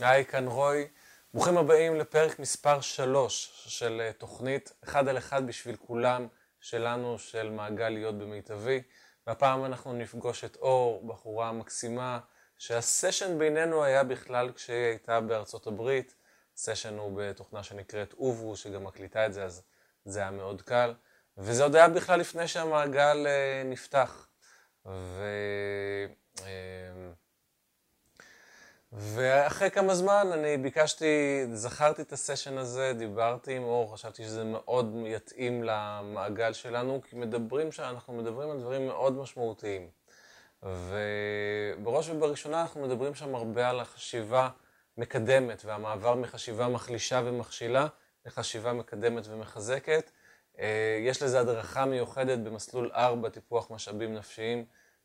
היי, כאן רוי. ברוכים הבאים לפרק מספר 3 של אה, תוכנית אחד על אחד בשביל כולם שלנו, של מעגל להיות במיטבי. והפעם אנחנו נפגוש את אור, בחורה מקסימה, שהסשן בינינו היה בכלל כשהיא הייתה בארצות הברית. סשן הוא בתוכנה שנקראת אובו, שגם מקליטה את זה, אז זה היה מאוד קל. וזה עוד היה בכלל לפני שהמעגל אה, נפתח. ו... אה, ואחרי כמה זמן אני ביקשתי, זכרתי את הסשן הזה, דיברתי עם אור, חשבתי שזה מאוד יתאים למעגל שלנו, כי מדברים שם, אנחנו מדברים על דברים מאוד משמעותיים. ובראש ובראשונה אנחנו מדברים שם הרבה על החשיבה מקדמת והמעבר מחשיבה מחלישה ומכשילה לחשיבה מקדמת ומחזקת. אה, יש לזה הדרכה מיוחדת במסלול 4, טיפוח משאבים נפשיים,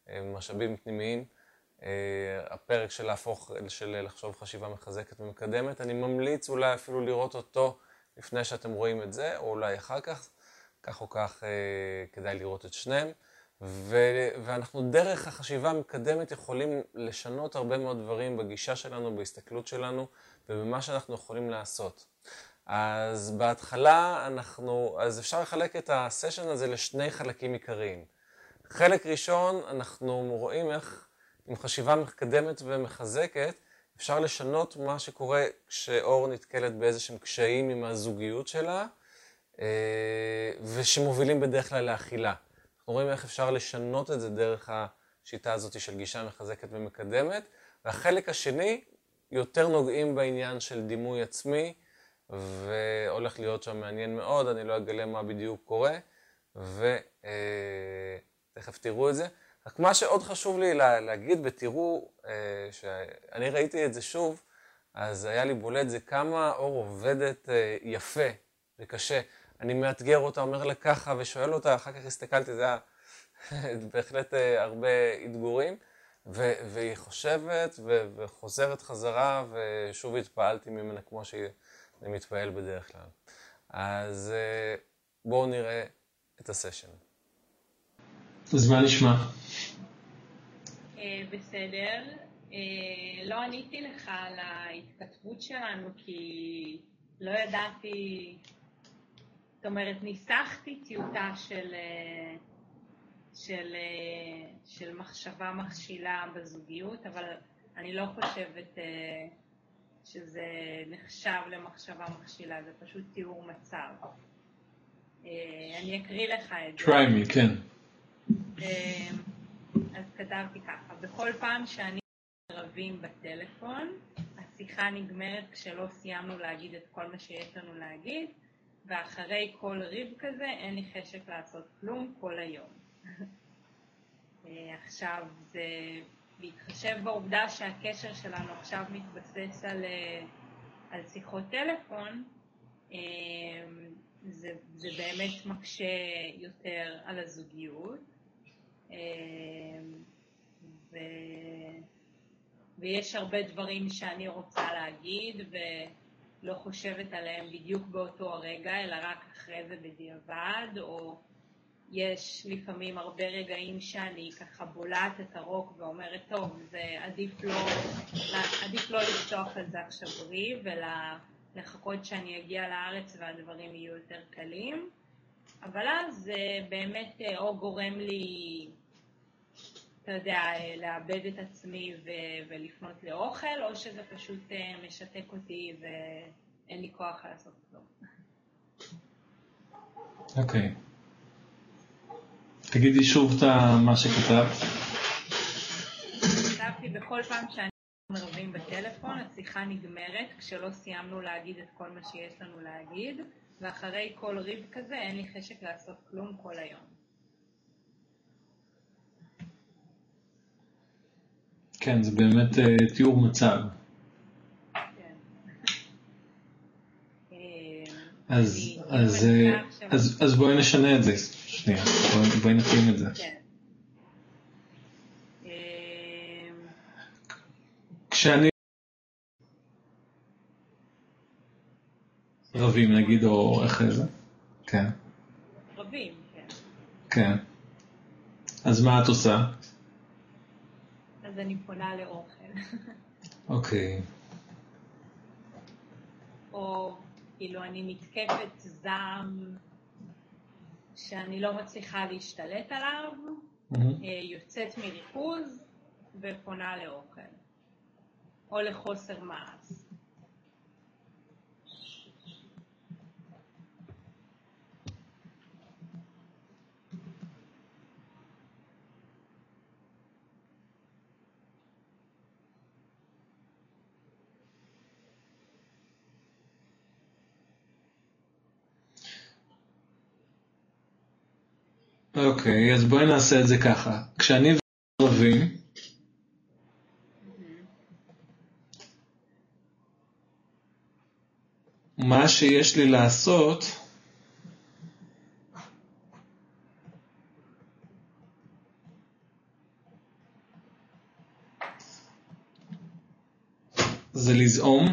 אה, משאבים פנימיים. אה, הפרק של להפוך, של לחשוב חשיבה מחזקת ומקדמת. אני ממליץ אולי אפילו לראות אותו לפני שאתם רואים את זה, או אולי אחר כך, כך או כך כדאי לראות את שניהם. ו- ואנחנו דרך החשיבה המקדמת יכולים לשנות הרבה מאוד דברים בגישה שלנו, בהסתכלות שלנו ובמה שאנחנו יכולים לעשות. אז בהתחלה אנחנו, אז אפשר לחלק את הסשן הזה לשני חלקים עיקריים. חלק ראשון, אנחנו רואים איך עם חשיבה מקדמת ומחזקת, אפשר לשנות מה שקורה כשאור נתקלת באיזה שהם קשיים עם הזוגיות שלה, אה, ושמובילים בדרך כלל לאכילה. אנחנו רואים איך אפשר לשנות את זה דרך השיטה הזאת של גישה מחזקת ומקדמת. והחלק השני, יותר נוגעים בעניין של דימוי עצמי, והולך להיות שם מעניין מאוד, אני לא אגלה מה בדיוק קורה, ותכף אה, תראו את זה. רק מה שעוד חשוב לי לה, להגיד, ותראו, אה, שאני ראיתי את זה שוב, אז היה לי בולט זה כמה אור עובדת אה, יפה וקשה. אני מאתגר אותה, אומר לה ככה, ושואל אותה, אחר כך הסתכלתי, זה היה בהחלט אה, הרבה אתגורים, ו- והיא חושבת ו- וחוזרת חזרה, ושוב התפעלתי ממנה כמו שאני מתפעל בדרך כלל. אז אה, בואו נראה את הסשן. אז מה נשמע? אה, בסדר. לא עניתי לך על ההתכתבות שלנו כי לא ידעתי זאת אומרת, ניסחתי טיוטה של, אה, של, אה, של מחשבה מכשילה בזוגיות, אבל אני לא חושבת אה, שזה נחשב למחשבה מכשילה, זה פשוט תיאור מצב. אני אקריא לך את זה. try me, כן. אז כתבתי ככה, בכל פעם שאני רבים בטלפון, השיחה נגמרת כשלא סיימנו להגיד את כל מה שיש לנו להגיד, ואחרי כל ריב כזה אין לי חשק לעשות כלום כל היום. אה, עכשיו, זה להתחשב בעובדה שהקשר שלנו עכשיו מתבסס על, אה, על שיחות טלפון, אה, זה, זה באמת מקשה יותר על הזוגיות. ו... ויש הרבה דברים שאני רוצה להגיד, ו... לא חושבת עליהם בדיוק באותו הרגע, אלא רק אחרי זה בדיעבד, או יש לפעמים הרבה רגעים שאני ככה בולעת את הרוק ואומרת, טוב, זה עדיף לא, עדיף לא לפתוח על זה עכשיו ריב, אלא לחכות שאני אגיע לארץ והדברים יהיו יותר קלים. אבל אז זה באמת אה, או גורם לי, אתה יודע, לאבד את עצמי ו- ולפנות לאוכל, או שזה פשוט אה, משתק אותי ואין לי כוח לעשות כלום. אוקיי. תגידי שוב את מה שכתבת. כתבתי בכל פעם שאני מרבים בטלפון, השיחה נגמרת כשלא סיימנו להגיד את כל מה שיש לנו להגיד, ואחרי כל ריב כזה אין לי חשק לעשות כלום כל היום. כן, זה באמת uh, תיאור מצב. כן. אה, אז, אז, אה, אז, אז בואי נשנה את זה, שנייה, בואי, בואי נתאים את זה. כן. כשאני רבים נגיד, או איך זה? כן. רבים, כן. כן. אז מה את עושה? אז אני פונה לאוכל. אוקיי. או כאילו אני מתקפת זעם שאני לא מצליחה להשתלט עליו. אה, יוצאת מריכוז ופונה לאוכל, או לחוסר מעש. אוקיי, אז בואי נעשה את זה ככה. כשאני רבים, מה שיש לי לעשות זה לזעום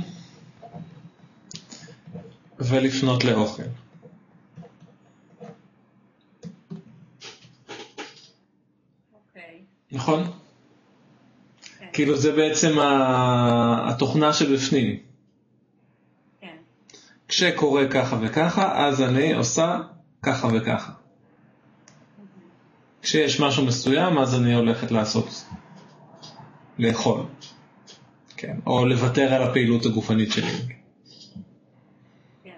ולפנות לאוכל. אוקיי, נכון? כן, כאילו זה בעצם התוכנה שבפנים. כן, כשקורה ככה וככה, אז אני עושה ככה וככה. כשיש משהו מסוים, אז אני הולכת לעשות, לאכול. כן, או לוותר על הפעילות הגופנית שלי. כן,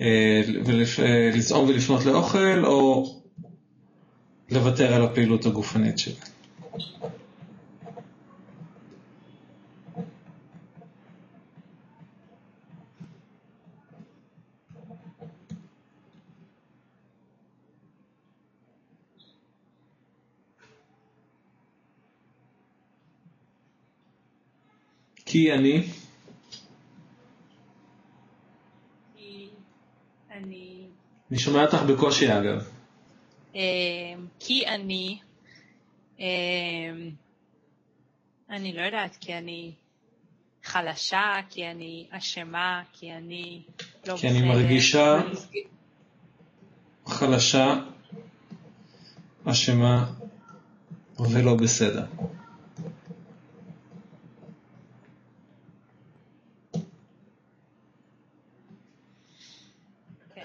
אה, ולפ- אה, ולפנות לאוכל, או לוותר על הפעילות הגופנית שלי. כי אני, כי אני, אני שומע אותך בקושי אגב. אמ, כי אני, אני לא יודעת, כי אני חלשה, כי אני אשמה, כי אני לא כי אני בסדר. מרגישה חלשה, אשמה ולא בסדר. כן,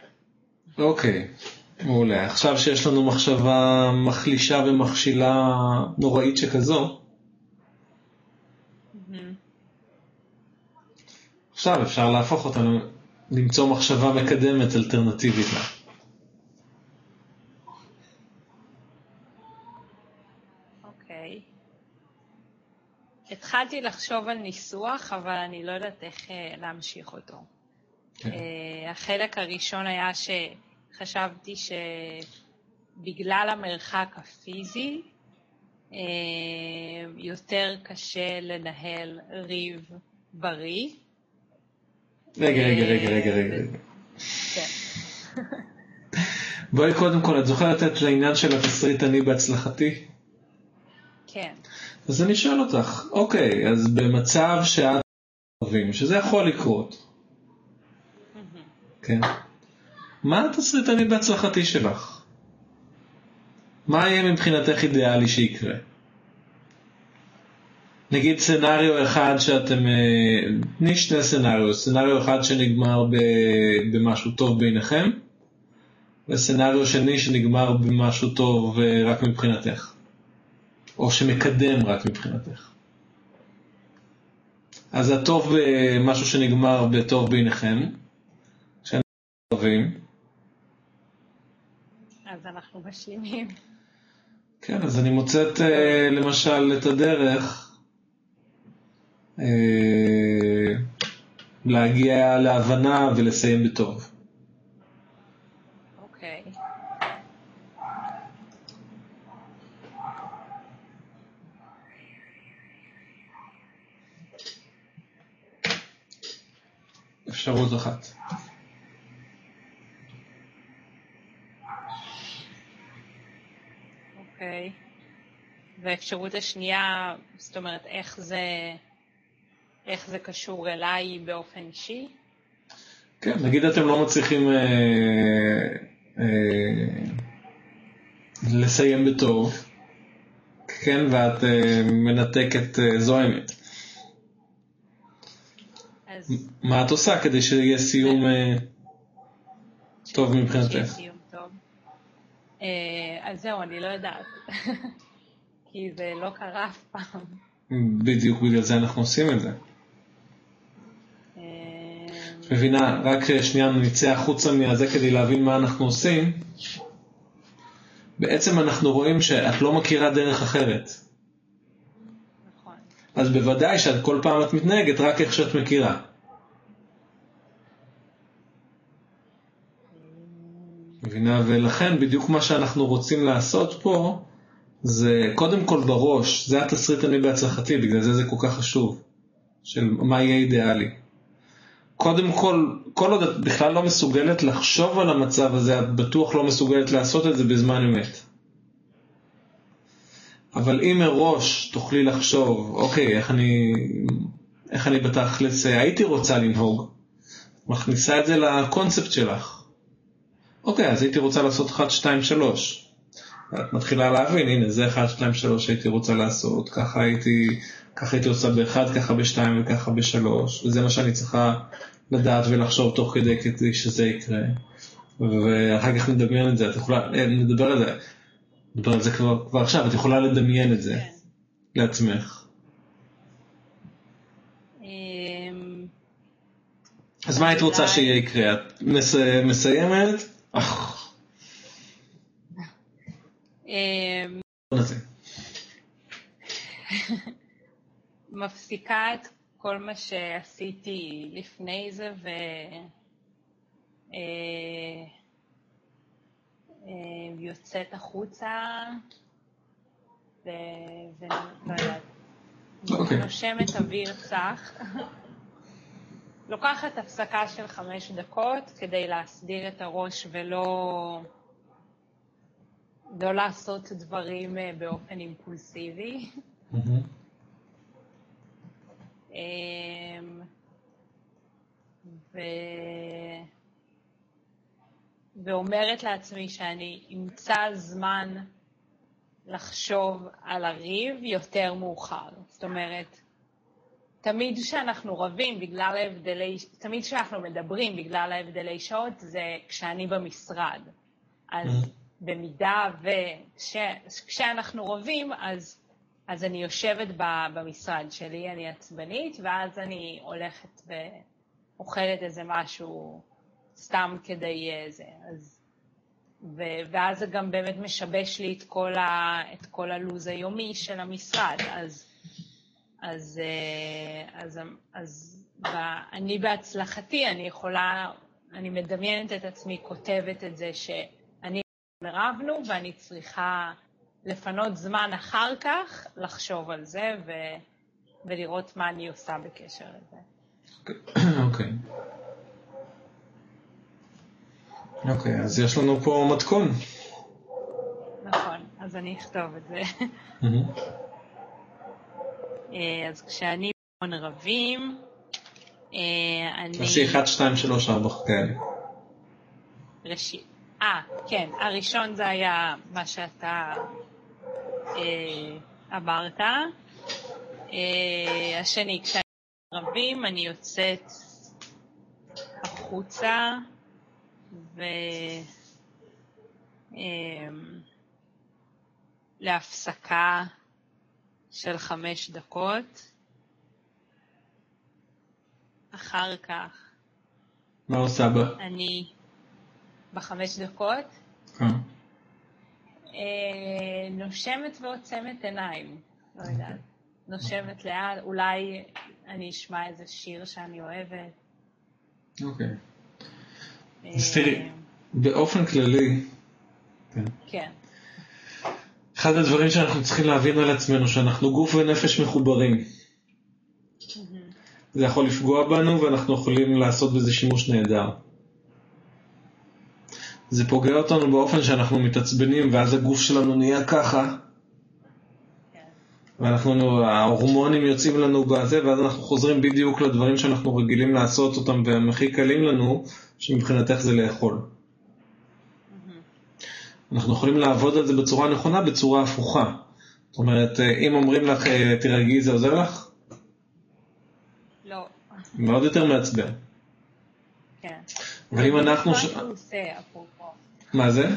אוקיי, מעולה. עכשיו שיש לנו מחשבה מחלישה ומכשילה נוראית שכזו, מהמם. עכשיו אפשר להפוך אותה, למצוא מחשבה מקדמת אלטרנטיבית לה. אוקיי. התחלתי לחשוב על ניסוח, אבל אני לא יודעת איך אה, להמשיך אותו. כן. אה, החלק הראשון היה שחשבתי שבגלל המרחק הפיזי, אה, יותר קשה לנהל ריב בריא. רגע, רגע, רגע, רגע, רגע. רגע. כן. בואי קודם כל, את זוכרת את לעניין של התסריטני בהצלחתי? כן. אז אני שואל אותך, אוקיי, אז במצב שאת אוהבים, שזה יכול לקרות. כן? מה התסריטני בהצלחתי שלך? מה יהיה מבחינתך אידיאלי שיקרה? נגיד סצנריו אחד שאתם, אה, תני שני סצנריו, סצנריו אחד שנגמר ב- במשהו טוב ביניכם, וסצנריו שני שנגמר במשהו טוב אה, רק מבחינתך, או שמקדם רק מבחינתך. אז הטוב במשהו שנגמר בטוב ביניכם, שאתם אוהבים, אז אנחנו משלימים. כן, אז אני מוצאת אה, למשל את הדרך אה, להגיע להבנה ולסיים בטוב. אוקיי. אפשרות אחת. אוקיי. והאפשרות השנייה, זאת אומרת, איך זה, איך זה קשור אליי באופן אישי? כן, נגיד אתם לא מצליחים אה, אה, לסיים בטוב, כן, ואת אה, מנתקת, אה, זועמת. אז... מה את עושה כדי שיהיה סיום אה, טוב שיהיה מבחינתך? אה, אז זהו, אני לא יודעת. כי זה לא קרה אף פעם. בדיוק בגלל זה אנחנו עושים את זה. אה, מבינה, רק שנייה נצא החוצה מהזה כדי להבין מה אנחנו עושים. בעצם אנחנו רואים שאת לא מכירה דרך אחרת. נכון. אז בוודאי שאת כל פעם את מתנהגת רק איך שאת מכירה. מבינה? ולכן בדיוק מה שאנחנו רוצים לעשות פה זה קודם כל בראש, זה התסריט אני בהצלחתי, בגלל זה זה כל כך חשוב, של מה יהיה אידיאלי. קודם כל, כל עוד את בכלל לא מסוגלת לחשוב על המצב הזה, את בטוח לא מסוגלת לעשות את זה בזמן אמת. אבל אם מראש תוכלי לחשוב, אוקיי, איך אני, איך אני בתכלס הייתי רוצה לנהוג, מכניסה את זה לקונספט שלך. אוקיי, אז הייתי רוצה לעשות 1, 2, 3. את מתחילה להבין, הנה, זה 1, 2, 3 שהייתי רוצה לעשות, ככה הייתי, ככה הייתי עושה ב-1, ככה ב-2 וככה ב-3, וזה מה שאני צריכה לדעת ולחשוב תוך כדי כדי שזה יקרה. ואחר כך נדמיין את זה, את יכולה, אה, נדבר על זה, נדבר על זה כבר, כבר עכשיו, את יכולה לדמיין את זה כן. לעצמך. אמ, אז מה היית רוצה שיהיה יקרה? את מס, מסיימת? אמ. מפסיקה את כל מה שעשיתי לפני זה ו... אה, אה, יוצאת החוצה ו... ולא יודעת, אוקיי. נושמת אוויר צח. לוקחת הפסקה של חמש דקות כדי להסדיר את הראש ולא לא לעשות דברים אה, באופן אימפולסיבי. מהמם. אמ, ו... ואומרת לעצמי שאני אמצא זמן לחשוב על הריב יותר מאוחר. זאת אומרת, תמיד כשאנחנו רבים בגלל ההבדלי, תמיד כשאנחנו מדברים בגלל ההבדלי שעות, זה כשאני במשרד. אז Mhm. במידה וכשאנחנו רבים, אז, אז אני יושבת ב- במשרד שלי, אני עצבנית, ואז אני הולכת ואוכלת איזה משהו סתם כדי זה. אז, ו, ואז זה גם באמת משבש לי את כל, ה, את כל הלו"ז היומי של המשרד. אז, אז, אה, אז, אז ב, אני בהצלחתי, אני יכולה, אני מדמיינת את עצמי כותבת את זה שאני רבנו ואני צריכה לפנות זמן אחר כך לחשוב על זה ו, ולראות מה אני עושה בקשר לזה. אוקיי. אוקיי, אז יש לנו פה מתכון. נכון, אז אני אכתוב את זה. אה, אז כשאני ורון רבים, אה, אני... תעשי 1, 2, 3, 4 כאלה. ראשית. אה, כן, הראשון זה היה מה שאתה אה, אמרת. אה, השני, כשאני רבים, אני יוצאת החוצה ו... אה, להפסקה של חמש דקות. אחר כך מה עושה בה? אני בחמש דקות אה, אה, נושמת ועוצמת עיניים, לא יודעת. נושמת לאט, אולי אני אשמע איזה שיר שאני אוהבת. אוקיי. אה, אז תראי. באופן כללי, כן. כן, אחד הדברים שאנחנו צריכים להבין על עצמנו, שאנחנו גוף ונפש מחוברים. זה יכול לפגוע בנו ואנחנו יכולים לעשות בזה שימוש נהדר. זה פוגע אותנו באופן שאנחנו מתעצבנים ואז הגוף שלנו נהיה ככה, ואנחנו, ההורמונים יוצאים לנו בזה, ואז אנחנו חוזרים בדיוק לדברים שאנחנו רגילים לעשות אותם והם הכי קלים לנו, שמבחינתך זה לאכול. אנחנו יכולים לעבוד על זה בצורה נכונה, בצורה הפוכה. זאת אומרת, אם אומרים לך, אה, תירגעי, זה עוזר לך? לא, מאוד יותר מעצבן. כן. אבל אם אנחנו... ש- עושה. מה זה?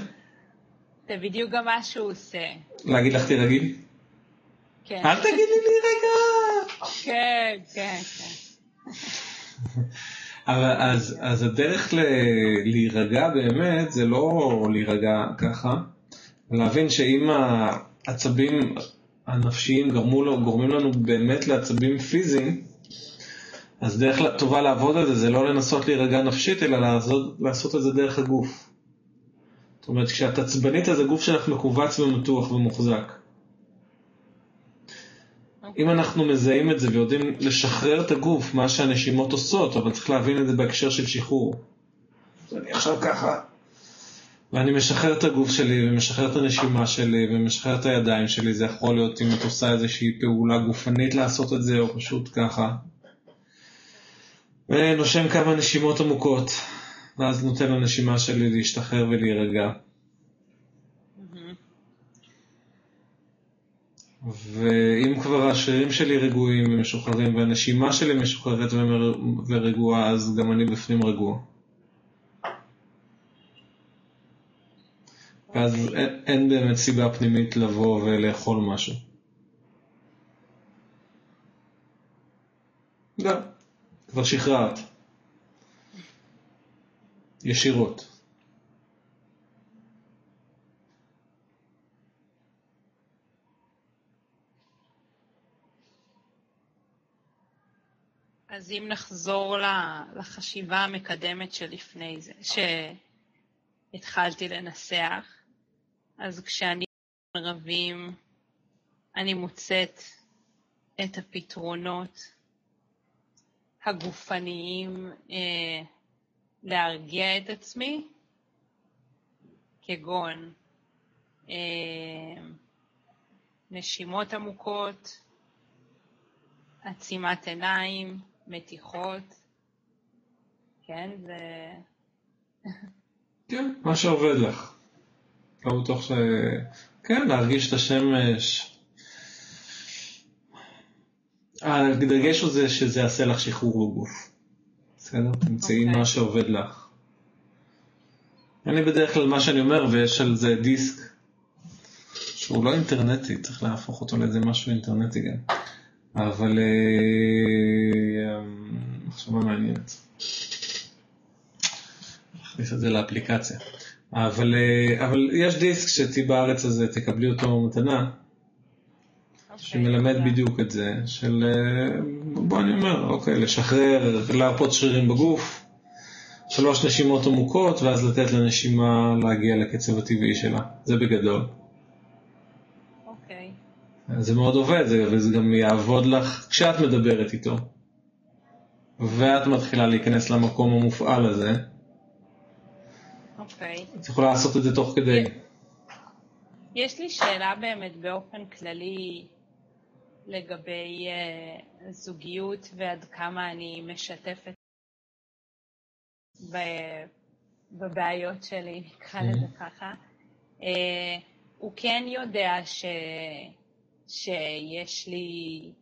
זה בדיוק גם מה שהוא עושה. להגיד לך תירגעי? כן. אל תגידי לי רגע! כן, כן, כן. אז, אז הדרך ל, להירגע באמת זה לא להירגע ככה, להבין שאם העצבים הנפשיים גרמו לו, גורמים לנו באמת לעצבים פיזיים, אז דרך טובה לעבוד על זה זה לא לנסות להירגע נפשית, אלא לעשות, לעשות את זה דרך הגוף. זאת אומרת, כשאת עצבנית אז הגוף שלך מכווץ ומתוח ומוחזק. אם אנחנו מזהים את זה ויודעים לשחרר את הגוף, מה שהנשימות עושות, אבל צריך להבין את זה בהקשר של שחרור. אז אני עכשיו ככה, ואני משחרר את הגוף שלי, ומשחרר את הנשימה שלי, ומשחרר את הידיים שלי, זה יכול להיות אם את עושה איזושהי פעולה גופנית לעשות את זה, או פשוט ככה. ונושם כמה נשימות עמוקות, ואז נותן לנשימה שלי להשתחרר ולהירגע. ואם כבר השרירים שלי רגועים ומשוחררים והנשימה שלי משוחררת ורגועה, אז גם אני בפנים רגוע. ואז אין, אין באמת סיבה פנימית לבוא ולאכול משהו. גם, כבר שחררת. ישירות. אז אם נחזור לחשיבה המקדמת שלפני זה, שהתחלתי לנסח, אז כשאני רבים, אני מוצאת את הפתרונות הגופניים אה, להרגיע את עצמי, כגון אה, נשימות עמוקות, עצימת עיניים, מתיחות, כן, זה... כן, מה שעובד לך. לא בטוח ש... כן, להרגיש את השמש. הדגש הוא זה שזה יעשה לך שחרור בגוף. בסדר? תמצאי אוקיי. מה שעובד לך. אני בדרך כלל, מה שאני אומר, ויש על זה דיסק, שהוא לא אינטרנטי, צריך להפוך אותו לאיזה משהו אינטרנטי גם. אבל אה, מחשבה מעניינת. נכניס את זה לאפליקציה. אבל, אה, אבל יש דיסק שתהיי בארץ הזה, תקבלי אותו מתנה, שמלמד תודה. בדיוק את זה, של אה, בוא אני אומר, אוקיי, לשחרר, להרפות שרירים בגוף, שלוש נשימות עמוקות, ואז לתת לנשימה להגיע לקצב הטבעי שלה. זה בגדול. אוקיי, זה מאוד עובד, זה, וזה גם יעבוד לך כשאת מדברת איתו. ואת מתחילה להיכנס למקום המופעל הזה, אוקיי. את יכולה לעשות את זה תוך כדי. יש לי שאלה באמת באופן כללי לגבי uh, זוגיות ועד כמה אני משתפת ב- בבעיות שלי, נקרא לזה ככה. Uh, הוא כן יודע ש... שיש לי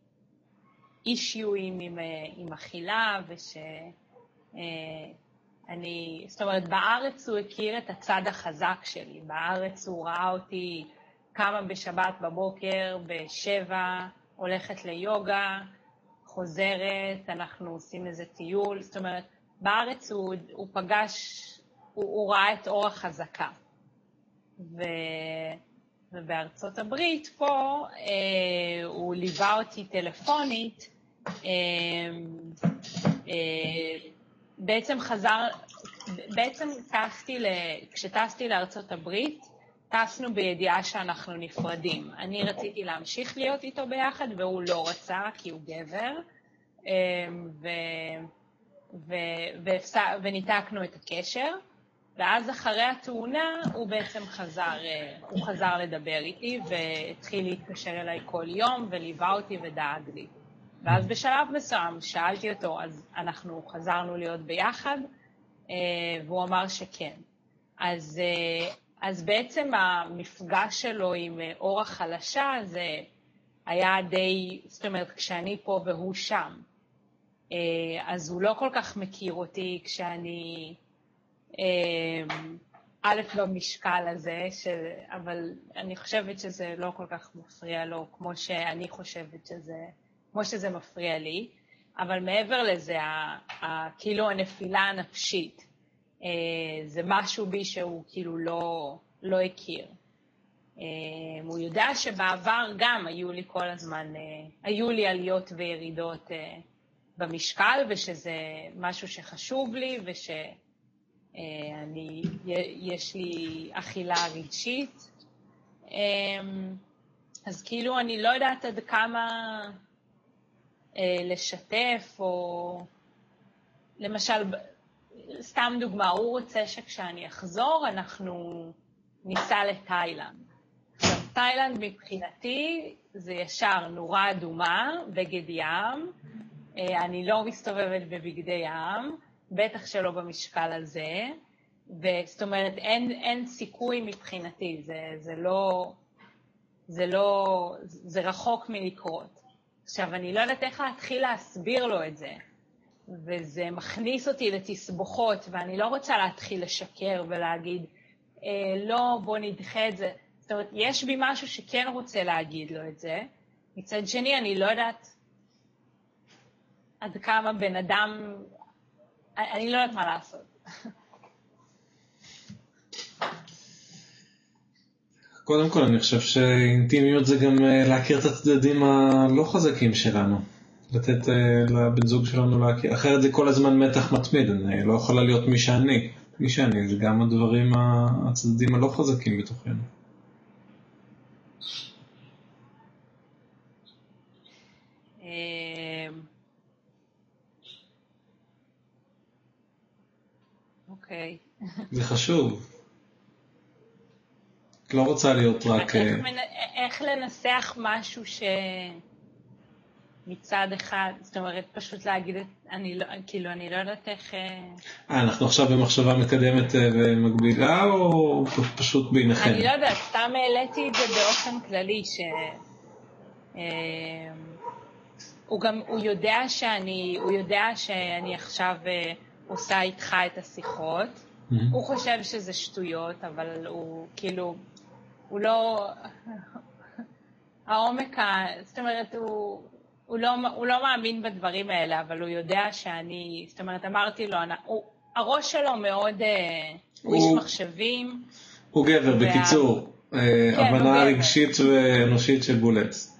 אישיואים עם, אה, עם אכילה וש... אה, זאת אומרת, בארץ הוא הכיר את הצד החזק שלי. בארץ הוא ראה אותי קמה בשבת בבוקר, בשבע, הולכת ליוגה, חוזרת, אנחנו עושים איזה טיול. זאת אומרת, בארץ הוא, הוא פגש, הוא, הוא ראה את אור החזקה. ו... ובארצות הברית פה אה, הוא ליווה אותי טלפונית, בעצם חזר, בעצם טסתי, ל, כשטסתי לארצות הברית, טסנו בידיעה שאנחנו נפרדים. אני רציתי להמשיך להיות איתו ביחד והוא לא רצה כי הוא גבר, אה, ו, ו, והפס- וניתקנו את הקשר. ואז אחרי התאונה הוא בעצם חזר, אה, הוא חזר לדבר איתי והתחיל להתקשר אליי כל יום וליווה אותי ודאג לי. ואז בשלב מסוים שאלתי אותו, אז אנחנו חזרנו להיות ביחד, אה, והוא אמר שכן. אז, אה, אז בעצם המפגש שלו עם אה, אור החלשה זה היה די, זאת אומרת, כשאני פה והוא שם. אז הוא לא כל כך מכיר אותי כשאני, א', במשקל הזה, ש... אבל אני חושבת שזה לא כל כך מפריע לו כמו שאני חושבת שזה, כמו שזה מפריע לי. אבל מעבר לזה, כאילו הנפילה הנפשית, אה, זה משהו בי שהוא כאילו לא, לא הכיר. אה, הוא יודע שבעבר גם היו לי כל הזמן, אה, היו לי עליות וירידות במשקל, ושזה משהו שחשוב לי, ושיש לי אכילה רגשית. אז כאילו אני לא יודעת עד כמה... אה, לשתף, או למשל, סתם דוגמה, הוא רוצה שכשאני אחזור אנחנו ניסע לתאילנד. עכשיו, תאילנד מבחינתי זה ישר נורה אדומה, בגד ים, אה, אני לא מסתובבת בבגדי ים, בטח שלא במשקל הזה, וזאת אומרת, אין, אין סיכוי מבחינתי, זה, זה לא, זה לא, זה רחוק מלקרות. עכשיו, אני לא יודעת איך להתחיל להסביר לו את זה, וזה מכניס אותי לתסבוכות, ואני לא רוצה להתחיל לשקר ולהגיד, אה, לא, בוא נדחה את זה. זאת אומרת, יש בי משהו שכן רוצה להגיד לו את זה. מצד שני, אני לא יודעת עד כמה בן אדם, אני לא יודעת מה לעשות. קודם כל, אני חושב שאינטימיות זה גם אה, להכיר את הצדדים הלא חזקים שלנו. לתת אה, לבן זוג שלנו להכיר, אחרת זה כל הזמן מתח מתמיד, אני לא יכולה להיות מי שאני. מי שאני זה גם הדברים, הצדדים הלא חזקים בתוכנו. אמ, אוקיי. זה חשוב. את לא רוצה להיות רק... איך, מנ... איך לנסח משהו שמצד אחד, זאת אומרת, פשוט להגיד, את... אני לא, כאילו, אני לא יודעת איך... אה, אנחנו עכשיו במחשבה מקדמת אה, ומקבילה, או פשוט ביניכם? אני לא יודעת, סתם העליתי את זה באופן כללי, ש... אה, הוא גם, הוא יודע שאני, הוא יודע שאני עכשיו עושה איתך את השיחות. Mm-hmm. הוא חושב שזה שטויות, אבל הוא כאילו, הוא לא... העומק, ה... זאת אומרת, הוא, הוא, לא, הוא לא מאמין בדברים האלה, אבל הוא יודע שאני, זאת אומרת, אמרתי לו, הוא, הראש שלו מאוד, אה, הוא, איש מחשבים. הוא גבר, וה... בקיצור, אה, כן, הבנה רגשית ואנושית של בולץ.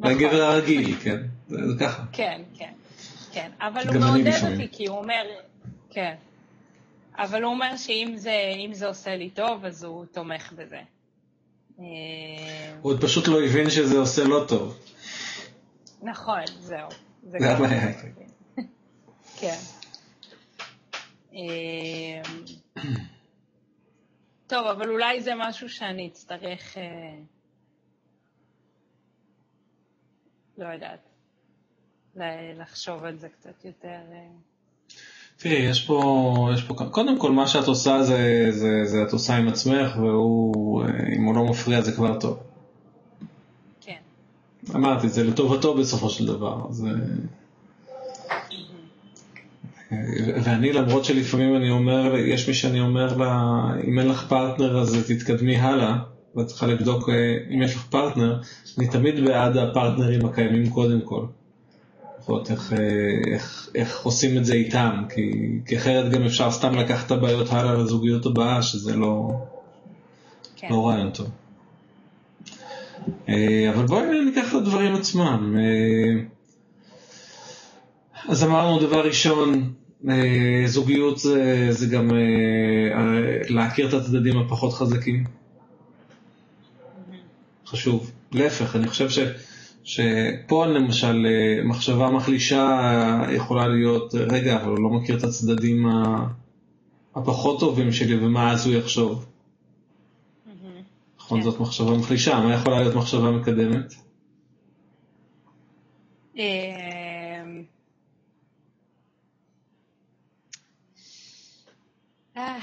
נכון. הגבר הרגיל, כן, זה ככה. כן, כן, כן, אבל הוא מעודד אותי, כי הוא אומר, כן, אבל הוא אומר שאם זה, זה עושה לי טוב, אז הוא תומך בזה. אה, הוא עוד פשוט לא הבין שזה עושה לא טוב. נכון, זהו. זה הבעיה. כן. אה, טוב, אבל אולי זה משהו שאני אצטרך, אה, לא יודעת, לחשוב על זה קצת יותר. תראי, יש פה, יש פה, קודם כל מה שאת עושה זה, זה, זה את עושה עם עצמך, והוא, אם הוא לא מפריע זה כבר טוב. כן. אמרתי, זה לטובתו בסופו של דבר. זה... ואני, למרות שלפעמים אני אומר, יש מי שאני אומר לה, אם אין לך פרטנר אז תתקדמי הלאה, ואת צריכה לבדוק אה, אם יש לך פרטנר, אני תמיד בעד הפרטנרים הקיימים קודם כל. לפחות איך, אה, איך, איך עושים את זה איתם, כי, כי אחרת גם אפשר סתם לקחת את הבעיות הלאה לזוגיות הבאה, שזה לא, כן. לא רעיון טוב. אה, אבל בואי ניקח את הדברים עצמם. אה, אז אמרנו דבר ראשון, זוגיות זה, זה גם להכיר את הצדדים הפחות חזקים. חשוב. להפך, אני חושב ש... שפה למשל אה, מחשבה מחלישה יכולה להיות, רגע, אבל הוא לא מכיר את הצדדים הפחות טובים שלי ומה אז הוא יחשוב. נכון. זאת מחשבה מחלישה, מה יכולה להיות מחשבה מקדמת? אמ, אה,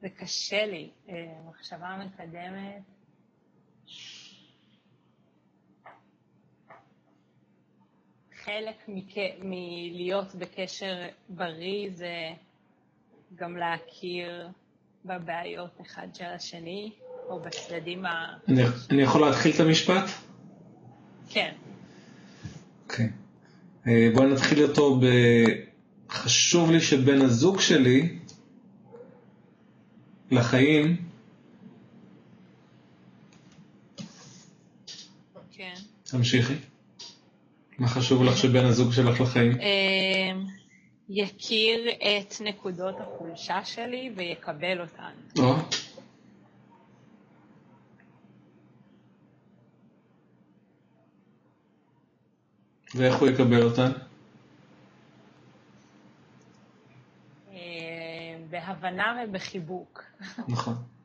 זה קשה לי, אה, מחשבה מקדמת. חלק מלהיות בקשר בריא זה גם להכיר בבעיות אחד של השני, או בצדדים ה... אני, אני יכול להתחיל את המשפט? כן. אוקיי. אה, בואי נתחיל אותו ב... חשוב לי שבן הזוג שלי לחיים כן. תמשיכי. מה חשוב לך שבן הזוג שלך לחיים? אה, יכיר את נקודות החולשה שלי ויקבל אותן. או, ואיך הוא יקבל אותן? אה, בהבנה ובחיבוק. נכון.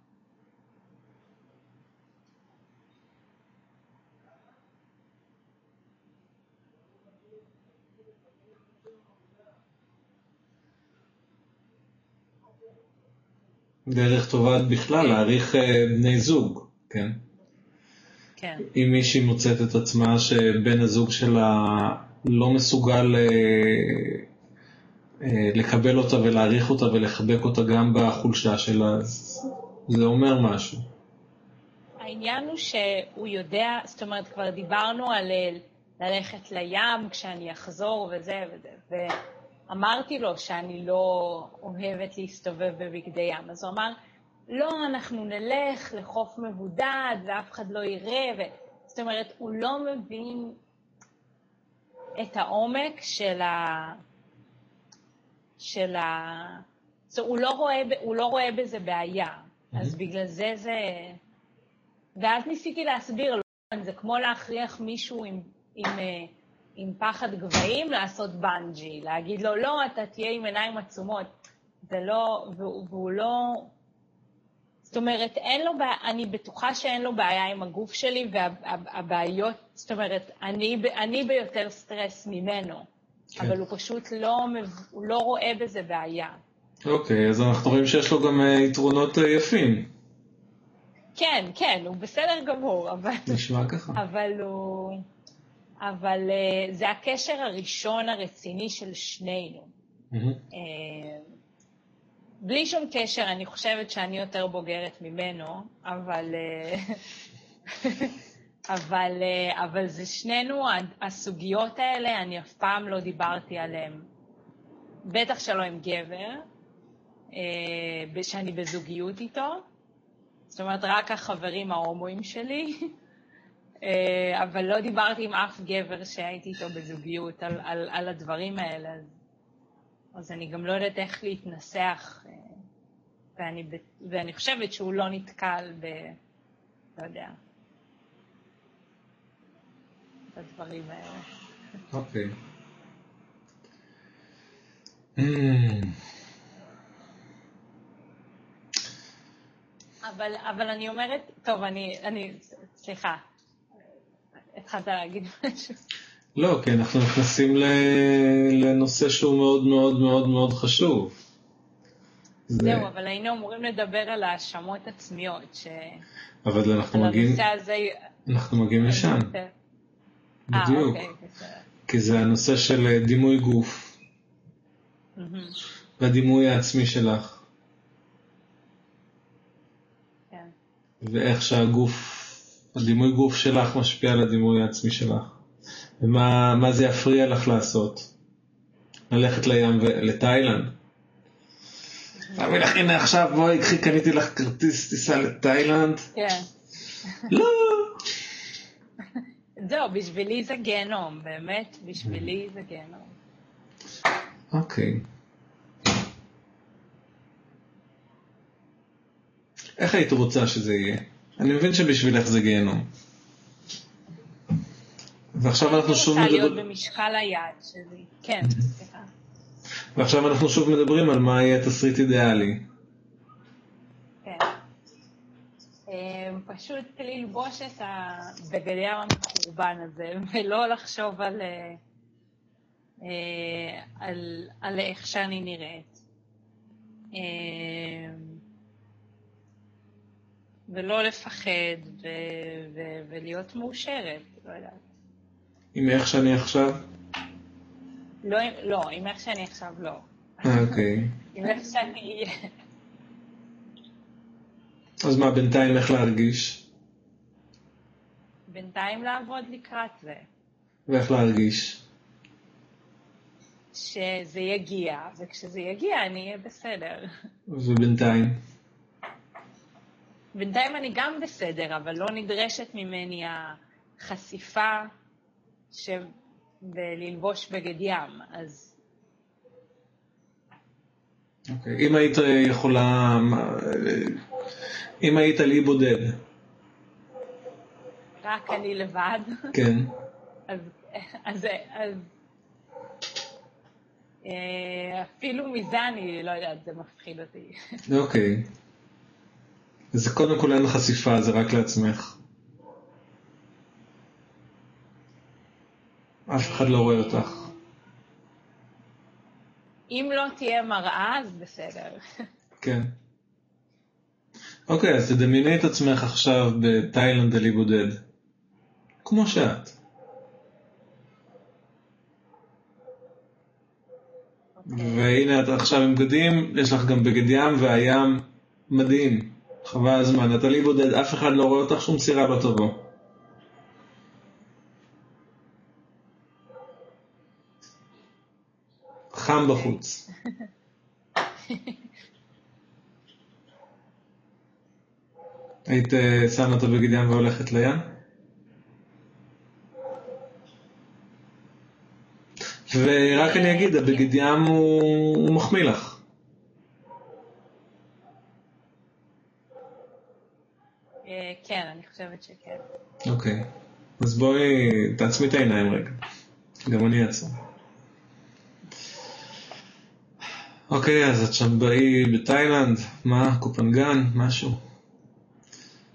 דרך טובה בכלל להעריך אה, בני זוג, כן? כן. אם מישהי מוצאת את עצמה שבן הזוג שלה לא מסוגל אה, אה, לקבל אותה ולהעריך אותה ולחבק אותה גם בחולשה שלה, זה אומר משהו. העניין הוא שהוא יודע, זאת אומרת, כבר דיברנו על ללכת לים כשאני אחזור וזה וזה, ואמרתי לו שאני לא אוהבת להסתובב בבגדי ים, אז הוא אמר, לא, אנחנו נלך לחוף מבודד ואף אחד לא יראה, ו... זאת אומרת, הוא לא מבין את העומק של ה... של ה... זאת אומרת, הוא לא רואה, הוא לא רואה בזה בעיה, אז בגלל זה זה... ואז ניסיתי להסביר לו, זה כמו להכריח מישהו עם, עם, אה, עם פחד גבהים לעשות בנג'י, להגיד לו, לא, אתה תהיה עם עיניים עצומות. זה לא, והוא, והוא לא... זאת אומרת, אין לו בעיה, אני בטוחה שאין לו בעיה עם הגוף שלי, והבעיות, זאת אומרת, אני, אני ביותר סטרס ממנו, כן. אבל הוא פשוט לא, הוא לא רואה בזה בעיה. אוקיי, אז אנחנו רואים שיש לו גם אה, יתרונות אה, יפים. כן, כן, הוא בסדר גמור, אבל... נשמע ככה. אבל הוא... אבל אה, זה הקשר הראשון הרציני של שנינו. אה, בלי שום קשר, אני חושבת שאני יותר בוגרת ממנו, אבל... אה, אבל, אבל זה שנינו, הסוגיות האלה, אני אף פעם לא דיברתי עליהן. בטח שלא עם גבר, שאני בזוגיות איתו. זאת אומרת, רק החברים ההומואים שלי. אה, אבל לא דיברתי עם אף גבר שהייתי איתו בזוגיות על, על, על הדברים האלה. אז, אז אני גם לא יודעת איך להתנסח, אה, ואני, ואני חושבת שהוא לא נתקל ב... לא יודע, בדברים האלה. אוקיי. אבל, אבל אני אומרת, טוב, אני, אני, סליחה, התחלת להגיד משהו. לא, כי אנחנו נכנסים לנושא שהוא מאוד מאוד מאוד מאוד חשוב. זה- זהו, אבל היינו אמורים לדבר על האשמות עצמיות, ש... אבל אנחנו מגיעים. אנחנו מגיעים לשם, אה, בדיוק. אוקיי, בסדר. כי זה הנושא של אה, דימוי גוף והדימוי העצמי שלך, כן. ואיך שהגוף, הדימוי גוף שלך משפיע על הדימוי העצמי שלך, ומה מה זה יפריע לך לעשות. ללכת לים ולתאילנד. תאמין לך, הנה עכשיו בואי, קחי, קניתי לך כרטיס טיסה לתאילנד. כן. לא. זהו, בשבילי זה גיהנום, באמת, בשבילי זה גיהנום. אוקיי. איך היית רוצה שזה יהיה? אני מבין שבשבילך זה גיהנום. ועכשיו אנחנו שוב רוצה להיות מדברים, במשקל היד שלי. כן, סליחה. ועכשיו אנחנו שוב מדברים על מה יהיה תסריט אידיאלי. כן. אה, פשוט ללבוש את הבגדי ים המחורבן הזה, ולא לחשוב על, אה, אה, על, על איך שאני נראית. ולא לפחד ו, ו, ולהיות מאושרת, לא יודעת. עם איך שאני עכשיו? לא, לא, עם איך שאני עכשיו לא. אה, אוקיי. עם איך שאני. אז מה, בינתיים איך להרגיש? בינתיים לעבוד לקראת זה. ואיך להרגיש? שזה יגיע, וכשזה יגיע אני אהיה בסדר. ובינתיים? בינתיים אני גם בסדר, אבל לא נדרשת ממני החשיפה ש... וללבוש בגד ים, אז אוקיי. אם היית יכולה... מה- אם היית על אי בודד, רק אני לבד, כן. אז, אז, אז אה, אפילו מזה אני לא יודעת, זה מפחיד אותי. אוקיי. אז קודם כל אין חשיפה, זה רק לעצמך. אף אחד לא רואה אותך. אם לא תהיה מראה, אז בסדר. כן. אוקיי, אז תדמייני את עצמך עכשיו בתאילנד על אי בודד. כמו שאת. והנה את עכשיו עם בגדים, יש לך גם בגד ים והים מדהים. חבל הזמן, את על אי בודד, אף אחד לא רואה אותך, שום סירה תבוא. חם בחוץ. היית אה, שמה את הבגד ים והולכת לים? ורק אני אגיד, הבגד ים הוא, הוא מחמיא לך. אה, כן, אני חושבת שכן. אוקיי. אז בואי, תעצמי את העיניים רגע. גם אני אעצום. אוקיי, אז את שם באי בתאילנד, מה, קופנגן, משהו?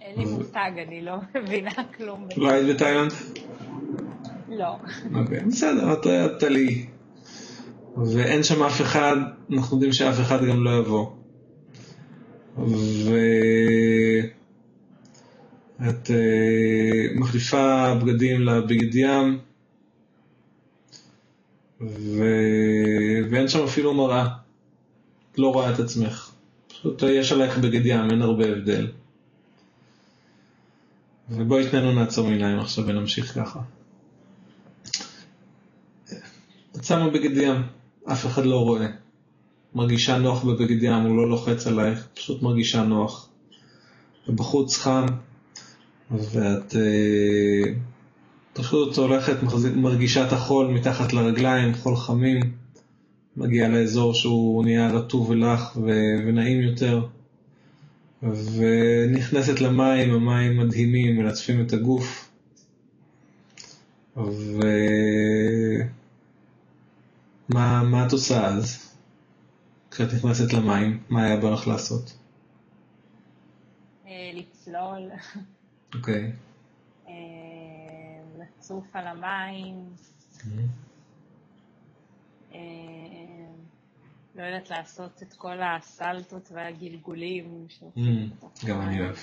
אין לי מושג, אני לא מבינה כלום. לא היית בתאילנד? לא. אוקיי, בסדר, את אי. ואין שם אף אחד, אנחנו יודעים שאף אחד גם לא יבוא. ואת אה, מחליפה בגדים לבגד ים, ו... ואין שם אפילו מראה. את לא רואה את עצמך. פשוט יש עלייך בגד ים, אין הרבה הבדל. ובואי תננו נעצום עיניים עכשיו ונמשיך ככה. את שמה בגד ים, אף אחד לא רואה. מרגישה נוח בבגד ים, הוא לא לוחץ עלייך, פשוט מרגישה נוח. ובחוץ חם, ואת אה, פשוט הולכת, מרגישה את החול מתחת לרגליים, חול חמים, מגיעה לאזור שהוא נהיה רטוב ולח ונעים יותר, ונכנסת למים, המים מדהימים, מלטפים את הגוף. ו... מה, מה את עושה אז? כשאת נכנסת למים, מה היה בא לך לעשות? אה, לצלול, אוקיי. אה, לצוף על המים, אה, לא יודעת לעשות את כל הסלטות והגלגולים. Mm, גם אני. אוהב.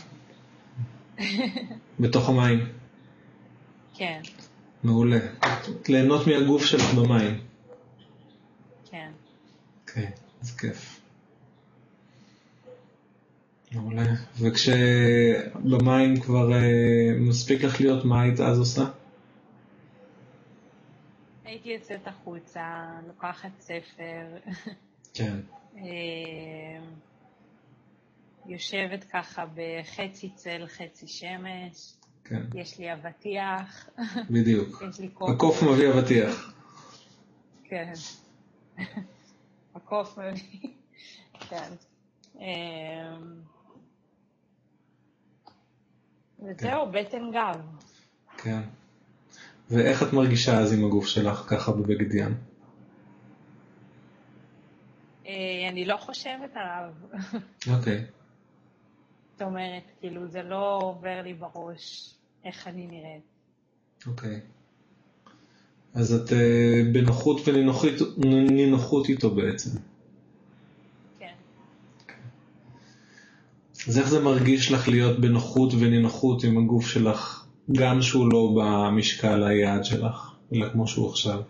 בתוך המים, כן, מעולה. ליהנות מהגוף שלך במים. כן. אוקיי, אז כיף. מעולה. וכשבמים כבר אה, מספיק לך להיות, מה היית אז עושה? הייתי יוצאת החוצה, לוקחת ספר, כן. אה, יושבת ככה בחצי צל, חצי שמש, כן, יש לי אבטיח, בדיוק. יש לי קוף. הקוף מביא אבטיח. כן. הקוף מביא. כן. אמ, וזהו, בטן גב. כן. ואיך את מרגישה אז עם הגוף שלך ככה בבגד ים? אה, אני לא חושבת עליו. אוקיי. זאת אומרת, כאילו, זה לא עובר לי בראש איך אני נראית. אוקיי. אז את אה, בנוחות ונינוחות נינוחות איתו בעצם. כן. אז איך זה מרגיש לך להיות בנוחות ונינוחות עם הגוף שלך, גם שהוא לא במשקל היעד שלך, אלא כמו שהוא עכשיו?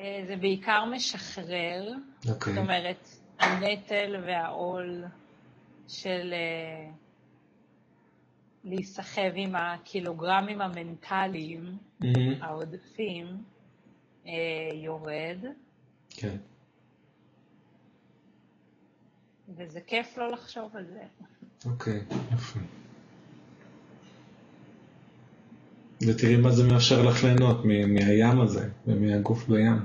אה, זה בעיקר משחרר. אוקיי. זאת אומרת, הנטל והעול של אה, להיסחב עם הקילוגרמים המנטליים, מהמם. העודפים, אה, יורד, כן. וזה כיף לא לחשוב על זה. אוקיי, יפה. ותראי מה זה מאפשר לך ליהנות מהים הזה ומהגוף בים.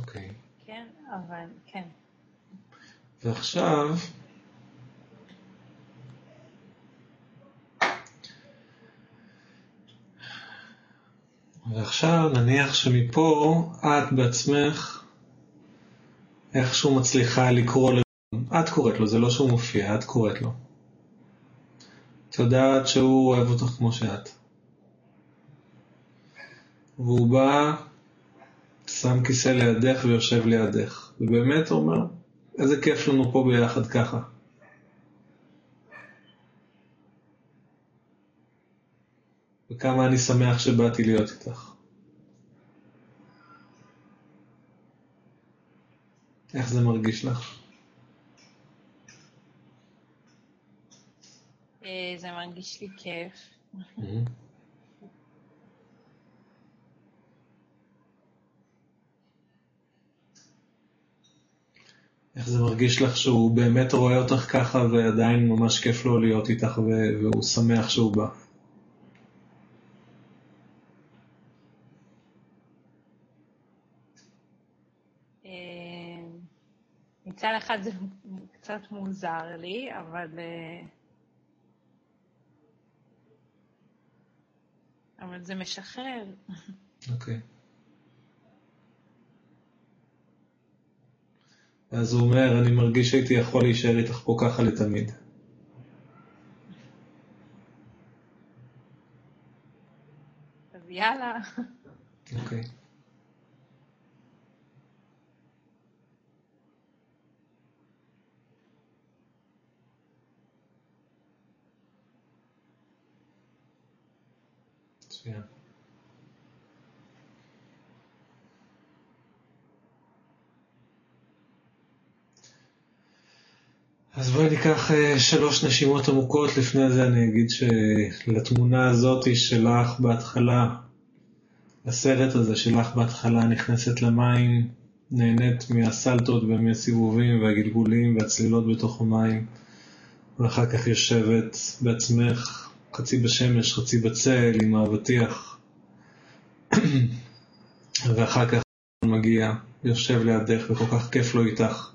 אוקיי. כן, אבל כן. ועכשיו, ועכשיו נניח שמפה את בעצמך איכשהו מצליחה לקרוא לו, את קוראת לו, זה לא שהוא מופיע, את קוראת לו. את יודעת שהוא אוהב אותך כמו שאת. והוא בא, שם כיסא לידך ויושב לידך, ובאמת אומר, איזה כיף לנו פה ביחד ככה. וכמה אני שמח שבאתי להיות איתך. איך זה מרגיש לך? אה, זה מרגיש לי כיף. איך זה מרגיש לך שהוא באמת רואה אותך ככה ועדיין ממש כיף לו להיות איתך והוא שמח שהוא בא? אה, מצד אחד זה קצת מוזר לי, אבל... אה, אבל זה משחרר. אוקיי. אז הוא אומר, אני מרגיש שהייתי יכול להישאר איתך פה ככה לתמיד. אז יאללה. אוקיי. מצוין. אז בואי ניקח אה, שלוש נשימות עמוקות, לפני זה אני אגיד שלתמונה הזאת שלך בהתחלה, לסרט הזה שלך בהתחלה נכנסת למים, נהנית מהסלטות ומהסיבובים והגלגולים והצלילות בתוך המים, ואחר כך יושבת בעצמך, חצי בשמש, חצי בצל, עם האבטיח, ואחר כך מגיע, יושב לידך וכל כך כיף לו איתך.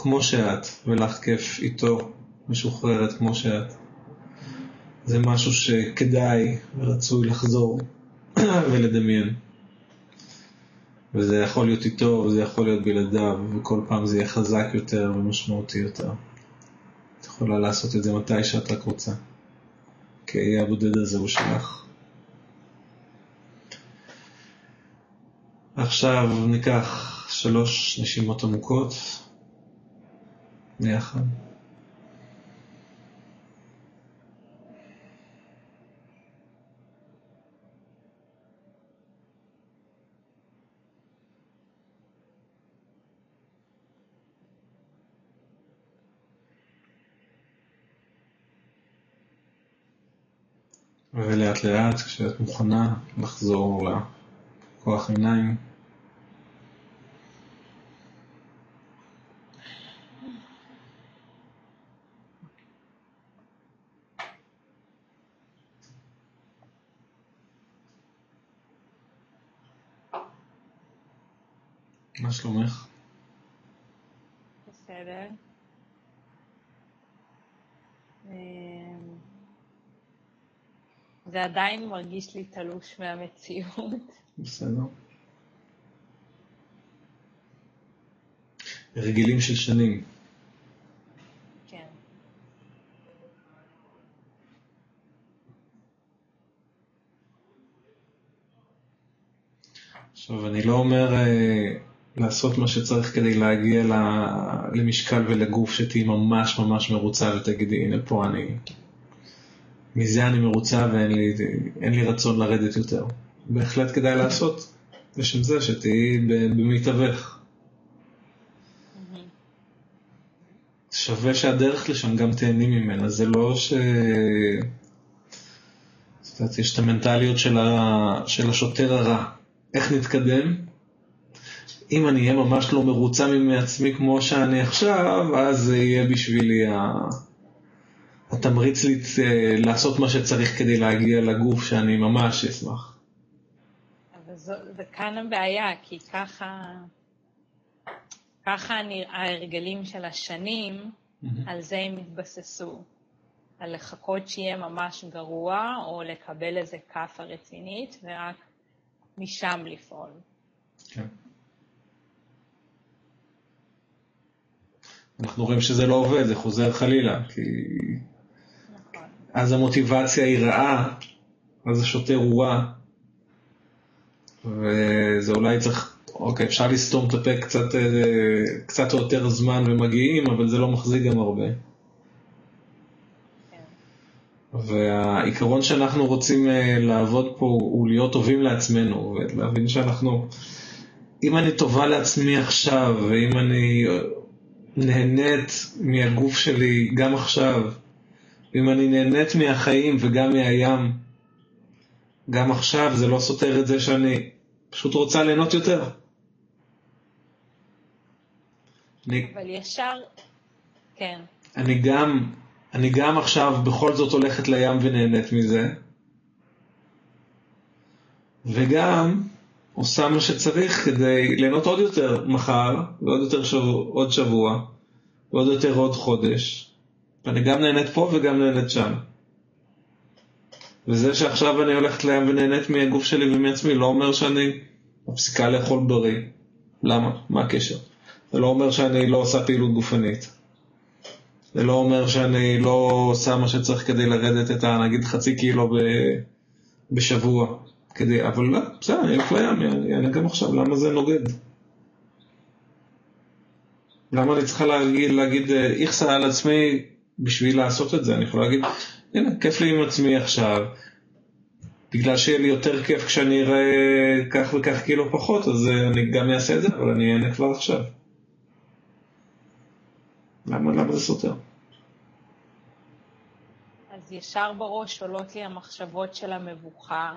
כמו שאת, ולך כיף איתו, משוחררת כמו שאת. זה משהו שכדאי ורצוי לחזור ולדמיין. וזה יכול להיות איתו, וזה יכול להיות בלעדיו, וכל פעם זה יהיה חזק יותר ומשמעותי יותר. את יכולה לעשות את זה מתי שאת רק רוצה. כי הבודד הזה הוא שלך. עכשיו ניקח שלוש נשימות עמוקות. ביחד. ולאט לאט כשאת מוכנה לחזור לכוח עיניים מה שלומך? בסדר. אמ, זה עדיין מרגיש לי תלוש מהמציאות. בסדר. רגילים של שנים. כן. עכשיו, אני לא אומר אה, לעשות מה שצריך כדי להגיע למשקל ולגוף שתהיי ממש ממש מרוצה ותגידי, הנה פה אני, מזה אני מרוצה ואין לי, לי רצון לרדת יותר. בהחלט כדאי לעשות לשם זה שתהיי במיטבך. שווה שהדרך לשם גם תהני ממנה, זה לא ש... זאת אומרת, יש את המנטליות של, ה... של השוטר הרע. איך נתקדם? אם אני אהיה ממש לא מרוצה מעצמי כמו שאני עכשיו, אז זה יהיה בשבילי ה... התמריץ לי לעשות מה שצריך כדי להגיע לגוף שאני ממש אשמח. אבל זו, זה כאן הבעיה, כי ככה, ככה ההרגלים של השנים, mm-hmm. על זה הם התבססו. על לחכות שיהיה ממש גרוע, או לקבל איזה כאפה רצינית, ורק משם לפעול. כן. אנחנו רואים שזה לא עובד, זה חוזר חלילה, כי נכון. אז המוטיבציה היא רעה, אז השוטר הוא רע, וזה אולי צריך, אוקיי, אפשר לסתום את הפה קצת, אה, קצת יותר זמן ומגיעים, אבל זה לא מחזיק גם הרבה. והעיקרון שאנחנו רוצים אה, לעבוד פה הוא להיות טובים לעצמנו, ולהבין שאנחנו, אם אני טובה לעצמי עכשיו, ואם אני נהנית מהגוף שלי גם עכשיו, ואם אני נהנית מהחיים וגם מהים, גם עכשיו זה לא סותר את זה שאני פשוט רוצה ליהנות יותר. אבל ישר, כן. אני גם אני גם עכשיו בכל זאת הולכת לים ונהנית מזה, וגם עושה מה שצריך כדי ליהנות עוד יותר מחר, ועוד יותר שבוע, עוד שבוע, ועוד יותר עוד חודש. אני גם נהנית פה וגם נהנית שם. וזה שעכשיו אני הולכת לים ונהנית מהגוף שלי ומעצמי, לא אומר שאני מפסיקה לאכול בריא. למה? מה הקשר? זה לא אומר שאני לא עושה פעילות גופנית. זה לא אומר שאני לא עושה מה שצריך כדי לרדת את ה... נגיד חצי קילו ב... בשבוע. כדי, אבל לא, בסדר, אלך לים, אני גם עכשיו, למה זה נוגד? למה אני צריכה להגיד, להגיד איכסה על עצמי בשביל לעשות את זה? אני יכול להגיד, הנה, כיף לי עם עצמי עכשיו, בגלל שיהיה לי יותר כיף כשאני אראה כך וכך קילו פחות, אז אני גם אעשה את זה, אבל אני אענה כבר עכשיו. למה, למה זה סותר? אז ישר בראש עולות לי המחשבות של המבוכה,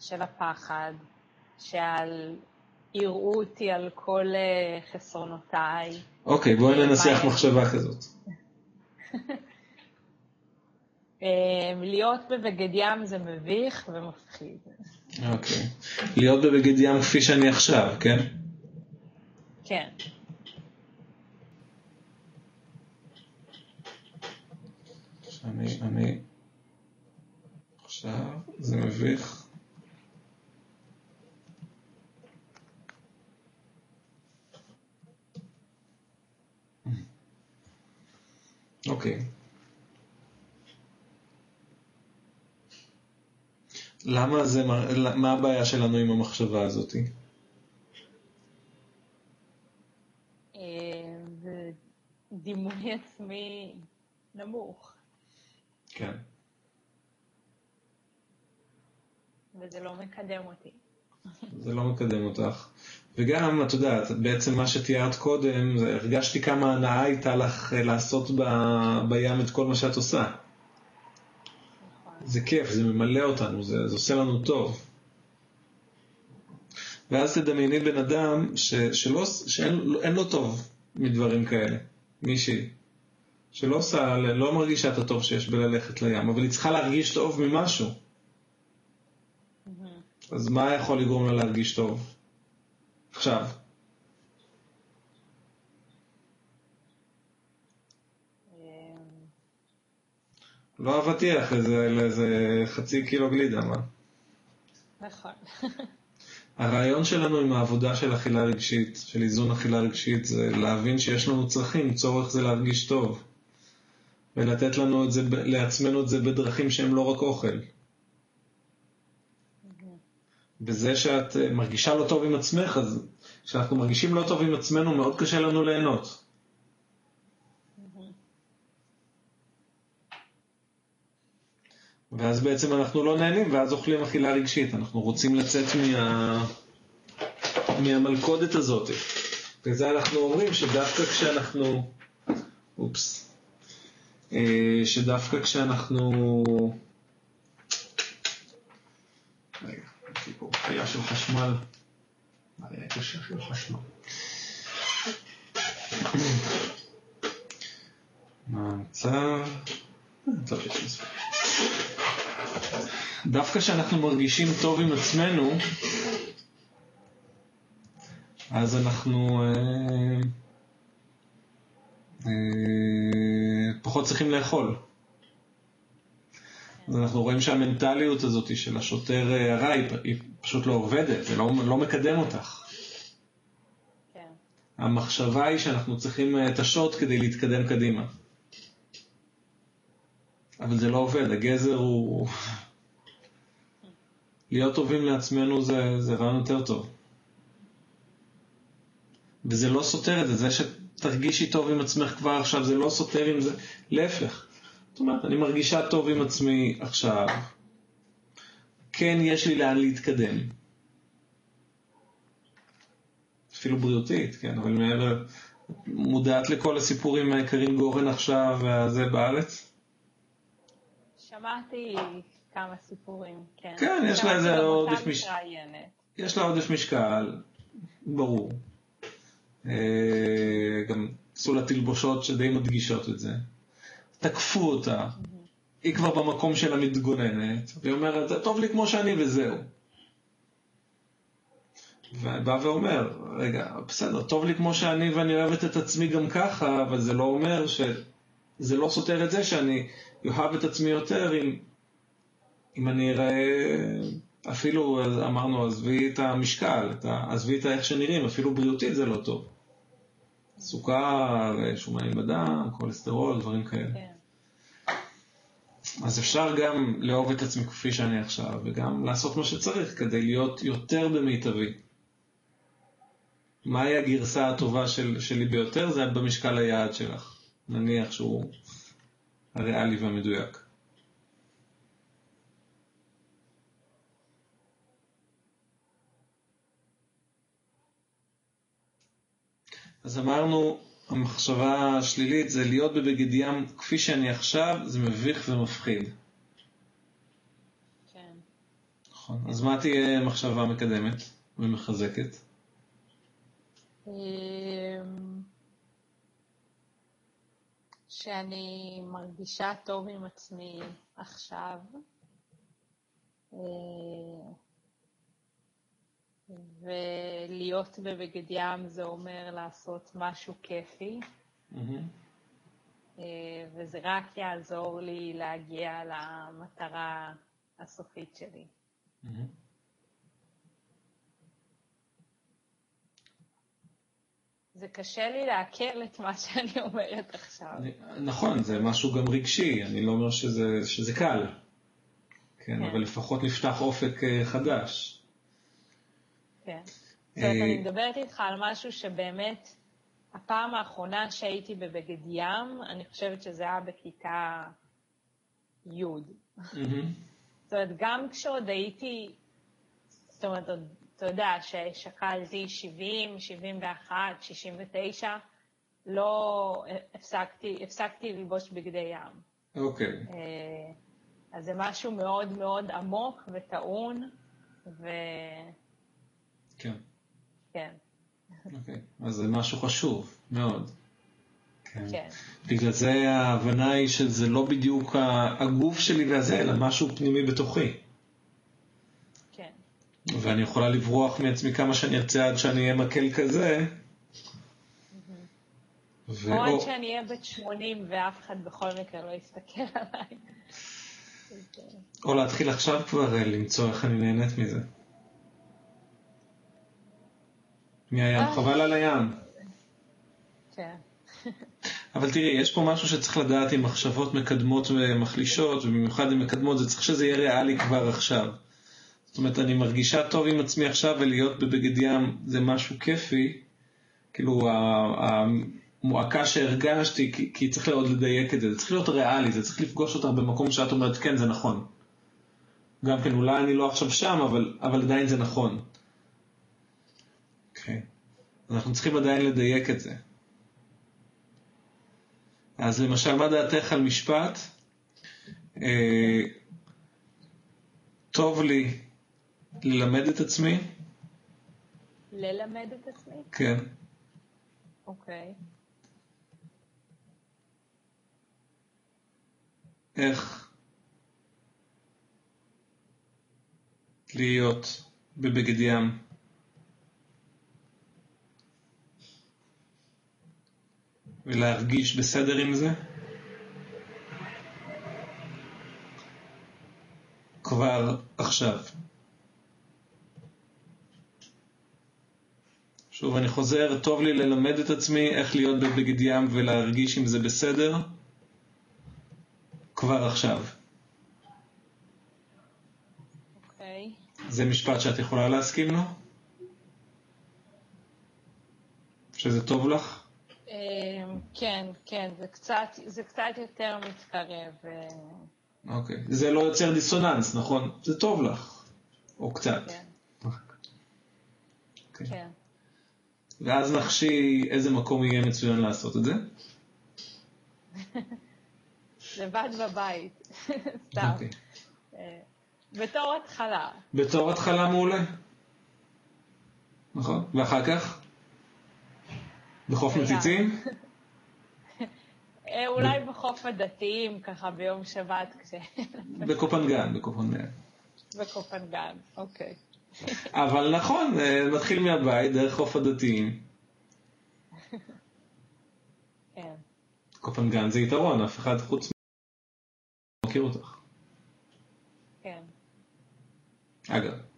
של הפחד, שעל יראו אותי על כל אה, חסרונותיי. אוקיי, בואי ננסח מחשבה כזאת. אה, להיות בבגד ים זה מביך ומפחיד. אוקיי. להיות בבגד ים כפי שאני עכשיו, כן? כן. אני, אני, עכשיו, זה מביך. אוקיי. למה זה, מה הבעיה שלנו עם המחשבה הזאת? אה, דימוי עצמי נמוך. כן. וזה לא מקדם אותי. זה לא מקדם אותך. וגם, את יודעת, בעצם מה שתיארת קודם, הרגשתי כמה הנאה הייתה לך לעשות ב, בים את כל מה שאת עושה. זה כיף, זה ממלא אותנו, זה, זה עושה לנו טוב. ואז תדמייני בן אדם ש, שלא, שאין לו טוב מדברים כאלה, מישהי. שלא עושה, לא מרגישה את הטוב שיש בללכת לים, אבל היא צריכה להרגיש טוב ממשהו. Mm-hmm. אז מה יכול לגרום לה להרגיש טוב? עכשיו. לא אבטיח, איזה חצי קילו גלידה, מה? נכון. הרעיון שלנו עם העבודה של אכילה רגשית, של איזון אכילה רגשית, זה להבין שיש לנו צרכים, צורך זה להרגיש טוב. ולתת לנו את זה, לעצמנו את זה בדרכים שהם לא רק אוכל. בזה שאת אה, מרגישה לא טוב עם עצמך, אז כשאנחנו מרגישים לא טוב עם עצמנו, מאוד קשה לנו ליהנות. ואז בעצם אנחנו לא נהנים, ואז אוכלים אכילה רגשית. אנחנו רוצים לצאת מה... מהמלכודת הזאת. וזה אנחנו אומרים שדווקא כשאנחנו... אופס. אה, שדווקא כשאנחנו... רגע, חיה של חשמל. מה היה קשה של חשמל? מה המצב? זמן. דווקא כשאנחנו מרגישים טוב עם עצמנו, אז אנחנו אה, אה, פחות צריכים לאכול. אנחנו רואים שהמנטליות הזאת של השוטר אה, הרע היא, היא פשוט לא עובדת, זה לא, לא מקדם אותך. כן. המחשבה היא שאנחנו צריכים אה, את השוט כדי להתקדם קדימה. אבל זה לא עובד, הגזר הוא... להיות טובים לעצמנו זה, זה רעיון יותר טוב. וזה לא סותר את זה, זה שתרגישי טוב עם עצמך כבר עכשיו, זה לא סותר עם זה, להפך. זאת אומרת, אני מרגישה טוב עם עצמי עכשיו, כן יש לי לאן להתקדם. אפילו בריאותית, כן, אבל מעבר, מודעת לכל הסיפורים מהיקרים גורן עכשיו והזה בארץ? שמעתי כמה סיפורים, כן. כן, יש לה איזה עודף מש- מתראיינת. יש לה עודף משקל, ברור. אה, גם עשו לה תלבושות שדי מדגישות את זה. תקפו אותה, היא כבר במקום שלה מתגוננת, והיא אומרת, טוב לי כמו שאני וזהו. ובא ואומר, רגע, בסדר, טוב לי כמו שאני ואני אוהבת את עצמי גם ככה, אבל זה לא אומר ש... זה לא סותר את זה שאני אוהב את עצמי יותר אם, אם אני אראה, אפילו אמרנו, עזבי את המשקל. עזבי את האיך שנראים, אפילו בריאותית זה לא טוב. סוכר, שומנים בדם, כולסטרול, דברים כאלה. כן. אז אפשר גם לאהוב את עצמי כפי שאני עכשיו, וגם לעשות מה שצריך כדי להיות יותר במיטבי. מהי הגרסה הטובה של, שלי ביותר? זה במשקל היעד שלך. נניח שהוא הריאלי והמדויק. אז אמרנו, המחשבה השלילית זה להיות בבגד ים כפי שאני עכשיו, זה מביך ומפחיד. כן. נכון. אז מה תהיה מחשבה מקדמת ומחזקת? אמ, שאני מרגישה טוב עם עצמי עכשיו. ולהיות בבגד ים זה אומר לעשות משהו כיפי, מהמם. אה, וזה רק יעזור לי להגיע למטרה הסופית שלי. מהמם. זה קשה לי לעכל את מה שאני אומרת עכשיו. נכון, זה משהו גם רגשי, אני לא אומר שזה, שזה קל. כן, כן. אבל לפחות נפתח אופק אה, חדש. כן. זאת אומרת, אה, אני מדברת איתך על משהו שבאמת, הפעם האחרונה שהייתי בבגד ים, אני חושבת שזה היה בכיתה י'. זאת אומרת, גם כשעוד הייתי, זאת אומרת, עוד, אתה יודע, ששקלתי 70, 71, 69, לא הפסקתי, הפסקתי ללבוש בגדי ים. אוקיי, אה, אז זה משהו מאוד מאוד עמוק וטעון, וכן. כן, אוקיי. אז זה משהו חשוב, מאוד. כן. כן, בגלל זה ההבנה היא שזה לא בדיוק הגוף שלי והזה, אלא משהו פנימי בתוכי. כן, ואני יכולה לברוח מעצמי כמה שאני ארצה עד שאני אהיה מקל כזה. ו- או עד שאני אהיה בת 80 ואף אחד בכל מקרה לא יסתכל עליי. או להתחיל עכשיו כבר אה, למצוא איך אני נהנית מזה. מהים, אה. חבל על הים. כן, אבל תראי, יש פה משהו שצריך לדעת עם מחשבות מקדמות ומחלישות, ובמיוחד עם מקדמות, זה צריך שזה יהיה ריאלי כבר עכשיו. זאת אומרת, אני מרגישה טוב עם עצמי עכשיו ולהיות בבגד ים זה משהו כיפי, כאילו המועקה שהרגשתי, כי, כי צריך עוד לדייק את זה, זה צריך להיות ריאלי, זה צריך לפגוש אותך במקום שאת אומרת, כן, זה נכון. גם כן, אולי אני לא עכשיו שם, אבל, אבל עדיין זה נכון. אוקיי. Okay. אנחנו צריכים עדיין לדייק את זה. אז למשל, מה דעתך על משפט? אה, טוב לי ללמד את עצמי. ללמד את עצמי? כן. אוקיי. איך להיות בבגד ים. ולהרגיש בסדר עם זה. כבר עכשיו. שוב, אני חוזר, טוב לי ללמד את עצמי איך להיות בבגד ים ולהרגיש אם זה בסדר, כבר עכשיו. אוקיי. זה משפט שאת יכולה להסכים לו? שזה טוב לך? אמ, כן, כן, זה קצת, זה קצת יותר מתקרב. אה, אוקיי. זה לא יוצר דיסוננס, נכון? זה טוב לך. או קצת. כן, אוקיי. כן. ואז נחשי איזה מקום יהיה מצוין לעשות את זה. לבד בבית, סתם. אוקיי. אה, בתור התחלה. בתור התחלה מעולה. נכון. ואחר כך? בחוף. מציצים? אה, אולי בחוף הדתיים, ככה ביום שבת. בקופנגן, בקופנגן. בקופנגן, אוקיי. אבל נכון, אה, נתחיל מהבית, דרך חוף הדתיים. כן, קופנגן זה יתרון, אף אחד חוץ מ... מכיר אותך. כן. אגב.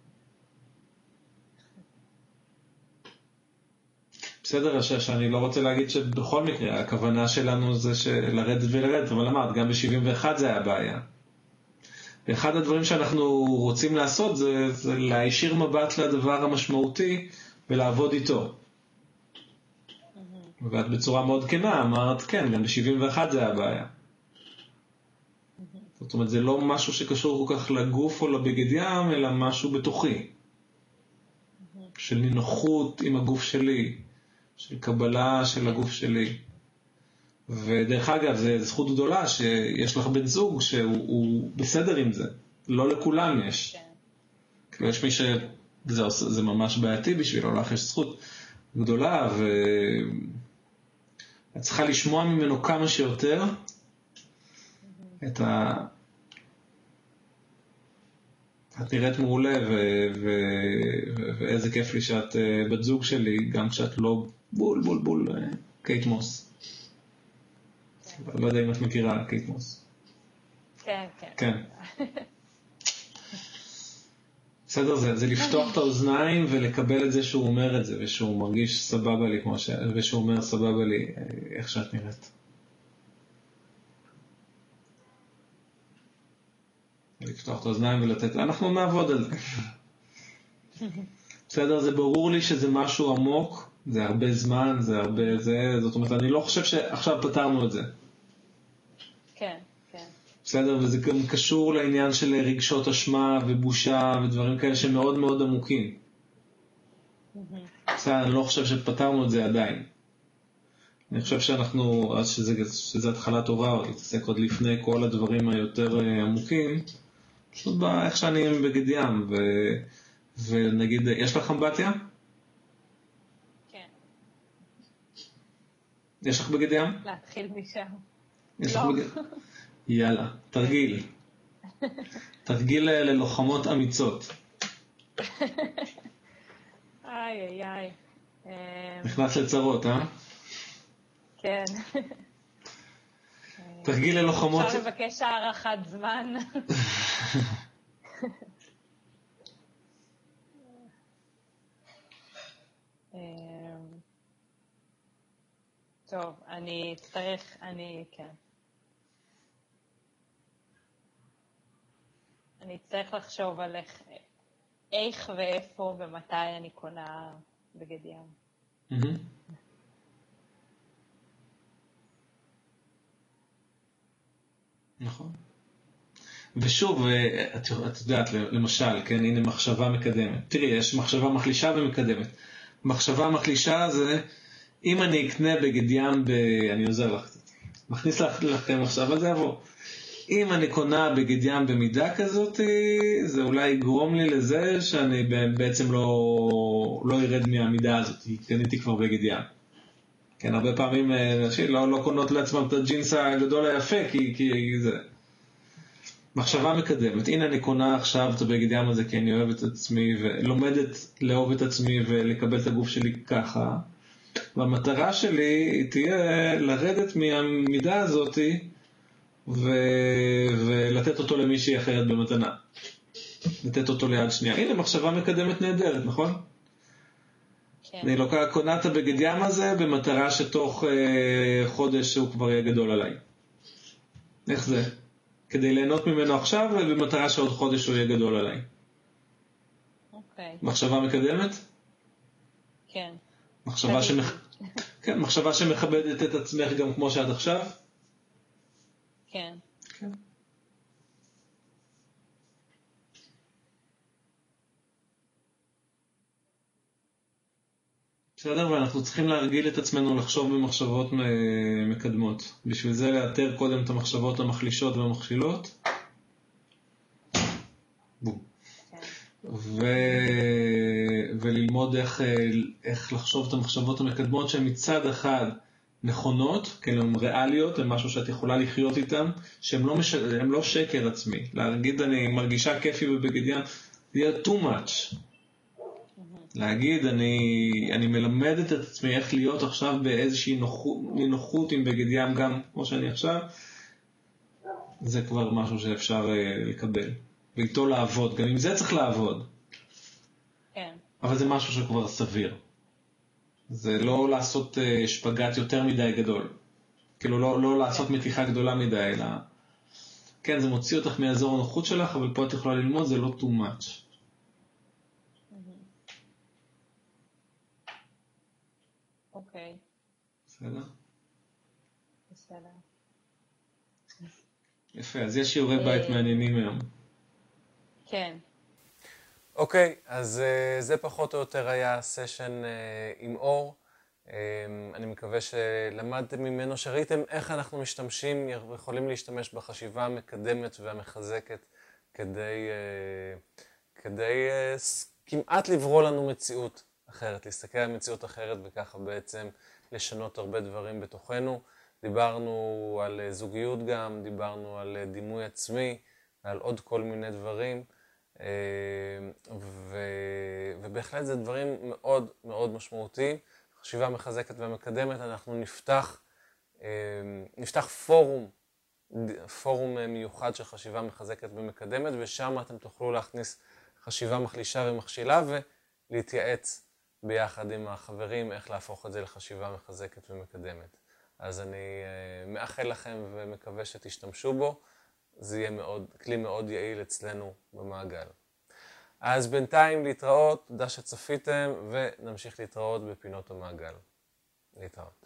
בסדר, שאני לא רוצה להגיד שבכל מקרה הכוונה שלנו זה לרדת ולרדת, אבל אמרת, גם ב-71 זה היה בעיה. ואחד הדברים שאנחנו רוצים לעשות זה, זה להישיר מבט לדבר המשמעותי ולעבוד איתו. ואת בצורה מאוד כנה אמרת, כן, גם ב-71 זה היה בעיה. זאת אומרת, זה לא משהו שקשור כל כך לגוף או לבגד ים, אלא משהו בתוכי. של נינוחות עם הגוף שלי, של קבלה של הגוף שלי. ודרך אגב, זו זכות גדולה שיש לך בן זוג שהוא הוא בסדר עם זה. לא לכולם יש. כן. כאילו יש מי שזה זה ממש בעייתי בשבילו, לך יש זכות גדולה, ואת צריכה לשמוע ממנו כמה שיותר את ה... את נראית מעולה, ו... ו... ו... ואיזה כיף לי שאת אה, בת זוג שלי, גם כשאת לא בול בול בול אה, קייט מוס. לא יודע אם את מכירה קייט מוס. כן, כן. כן. בסדר, זה, זה לפתוח את האוזניים ולקבל את זה שהוא אומר את זה, ושהוא מרגיש סבבה לי, כמו ש... ושהוא אומר סבבה לי אה, איך שאת נראית. לפתוח את האוזניים ולתת, אנחנו נעבוד על זה. בסדר, זה ברור לי שזה משהו עמוק, זה הרבה זמן, זה הרבה זה, זאת אומרת, אני לא חושב שעכשיו פתרנו את זה. כן, כן. בסדר, וזה גם קשור לעניין של רגשות אשמה ובושה ודברים כאלה שמאוד מאוד עמוקים. בסדר, אני לא חושב שפתרנו את זה עדיין. אני חושב שאנחנו, אז שזה, שזה התחלה טובה, להתעסק עוד לפני כל הדברים היותר אה, עמוקים, פשוט באיך שאני בגד ים, ו, ונגיד, יש לך אמבטיה? כן. יש לך בגד ים? להתחיל משם. יש לא. לך בגד... יאללה, תרגיל. תרגיל ללוחמות אמיצות. איי, איי, איי. אמ, נכנס לצרות, אה? כן. תרגיל ללוחמות... אפשר לבקש הארכת זמן. טוב, אני אצטרך, אני, כן. אני אצטרך לחשוב על איך, איך ואיפה ומתי אני קונה בגד ים. נכון. ושוב, אה, את את יודעת, למשל, כן, הנה מחשבה מקדמת. תראי, יש מחשבה מחלישה ומקדמת. מחשבה מחלישה זה, אם אני אקנה בגד ים ב... אני עוזר לך קצת. מכניס לכם עכשיו, אבל זה יבוא. אם אני קונה בגד ים במידה כזאת, זה אולי יגרום לי לזה שאני בעצם לא, לא ארד מהמידה הזאת, כי קניתי כבר בגד ים. כן, הרבה פעמים אה, נשים לא, לא קונות לעצמם את הג'ינס הגדול היפה, כי, כי זה... מחשבה מקדמת. הנה אני קונה עכשיו את הבגד ים הזה כי אני אוהב את עצמי ולומדת לאהוב את עצמי ולקבל את הגוף שלי ככה. והמטרה שלי היא תהיה לרדת מהמידה הזאתי ו... ולתת אותו למישהי אחרת במתנה. לתת אותו ליד שנייה. הנה מחשבה מקדמת נהדרת, נכון? כן. אני לוקח, קונה את הבגד ים הזה במטרה שתוך אה, חודש הוא כבר יהיה גדול עליי. איך זה? כדי ליהנות ממנו עכשיו ובמטרה שעוד חודש הוא יהיה גדול עליי. אוקיי, מחשבה מקדמת? כן. מחשבה. שמכ... כן, מחשבה שמכבדת את עצמך גם כמו שאת עכשיו? כן. כן. בסדר, ואנחנו צריכים להרגיל את עצמנו לחשוב במחשבות מ- מקדמות. בשביל זה לאתר קודם את המחשבות המחלישות והמכשילות. בום. כן. ו... וללמוד איך, אה, איך לחשוב את המחשבות המקדמות שהן מצד אחד נכונות, כן, הן ריאליות, הן משהו שאת יכולה לחיות איתן, שהן לא, מש... לא שקר עצמי. להגיד אני מרגישה כיפי בבגד ים, זה יהיה too much. להגיד אני, אני מלמדת את עצמי איך להיות עכשיו באיזושהי נוחות, נינוחות עם בגד ים גם כמו שאני עכשיו, זה כבר משהו שאפשר אה, לקבל. ואיתו לעבוד, גם עם זה צריך לעבוד. כן. אבל זה משהו שכבר סביר. זה לא לעשות אה, שפגאט יותר מדי גדול. כאילו לא, לא לעשות מתיחה גדולה מדי, אלא... כן, זה מוציא אותך מאזור הנוחות שלך, אבל פה את יכולה ללמוד, זה לא too much. אוקיי, בסדר? בסדר. יפה, אז יש שיעורי בית אה. מעניינים היום. כן. אוקיי, אז אה, זה פחות או יותר היה הסשן אה, עם אור. אה, אני מקווה שלמדתם ממנו, שראיתם איך אנחנו משתמשים, יכולים להשתמש בחשיבה המקדמת והמחזקת כדי, כדי כמעט לברוא לנו מציאות אחרת, להסתכל על מציאות אחרת וככה בעצם לשנות הרבה דברים בתוכנו. דיברנו על זוגיות גם, דיברנו על דימוי עצמי ועל עוד כל מיני דברים. אה, ו... ובהחלט זה דברים מאוד מאוד משמעותיים. חשיבה מחזקת ומקדמת, אנחנו נפתח, אה, נפתח פורום, פורום מיוחד של חשיבה מחזקת ומקדמת, ושם אתם תוכלו להכניס חשיבה מחלישה ומכשילה ולהתייעץ ביחד עם החברים איך להפוך את זה לחשיבה מחזקת ומקדמת. אז אני אה, מאחל לכם ומקווה שתשתמשו בו. זה יהיה מאוד, כלי מאוד יעיל אצלנו במעגל. אז בינתיים להתראות, תודה שצפיתם, ונמשיך להתראות בפינות המעגל. להתראות.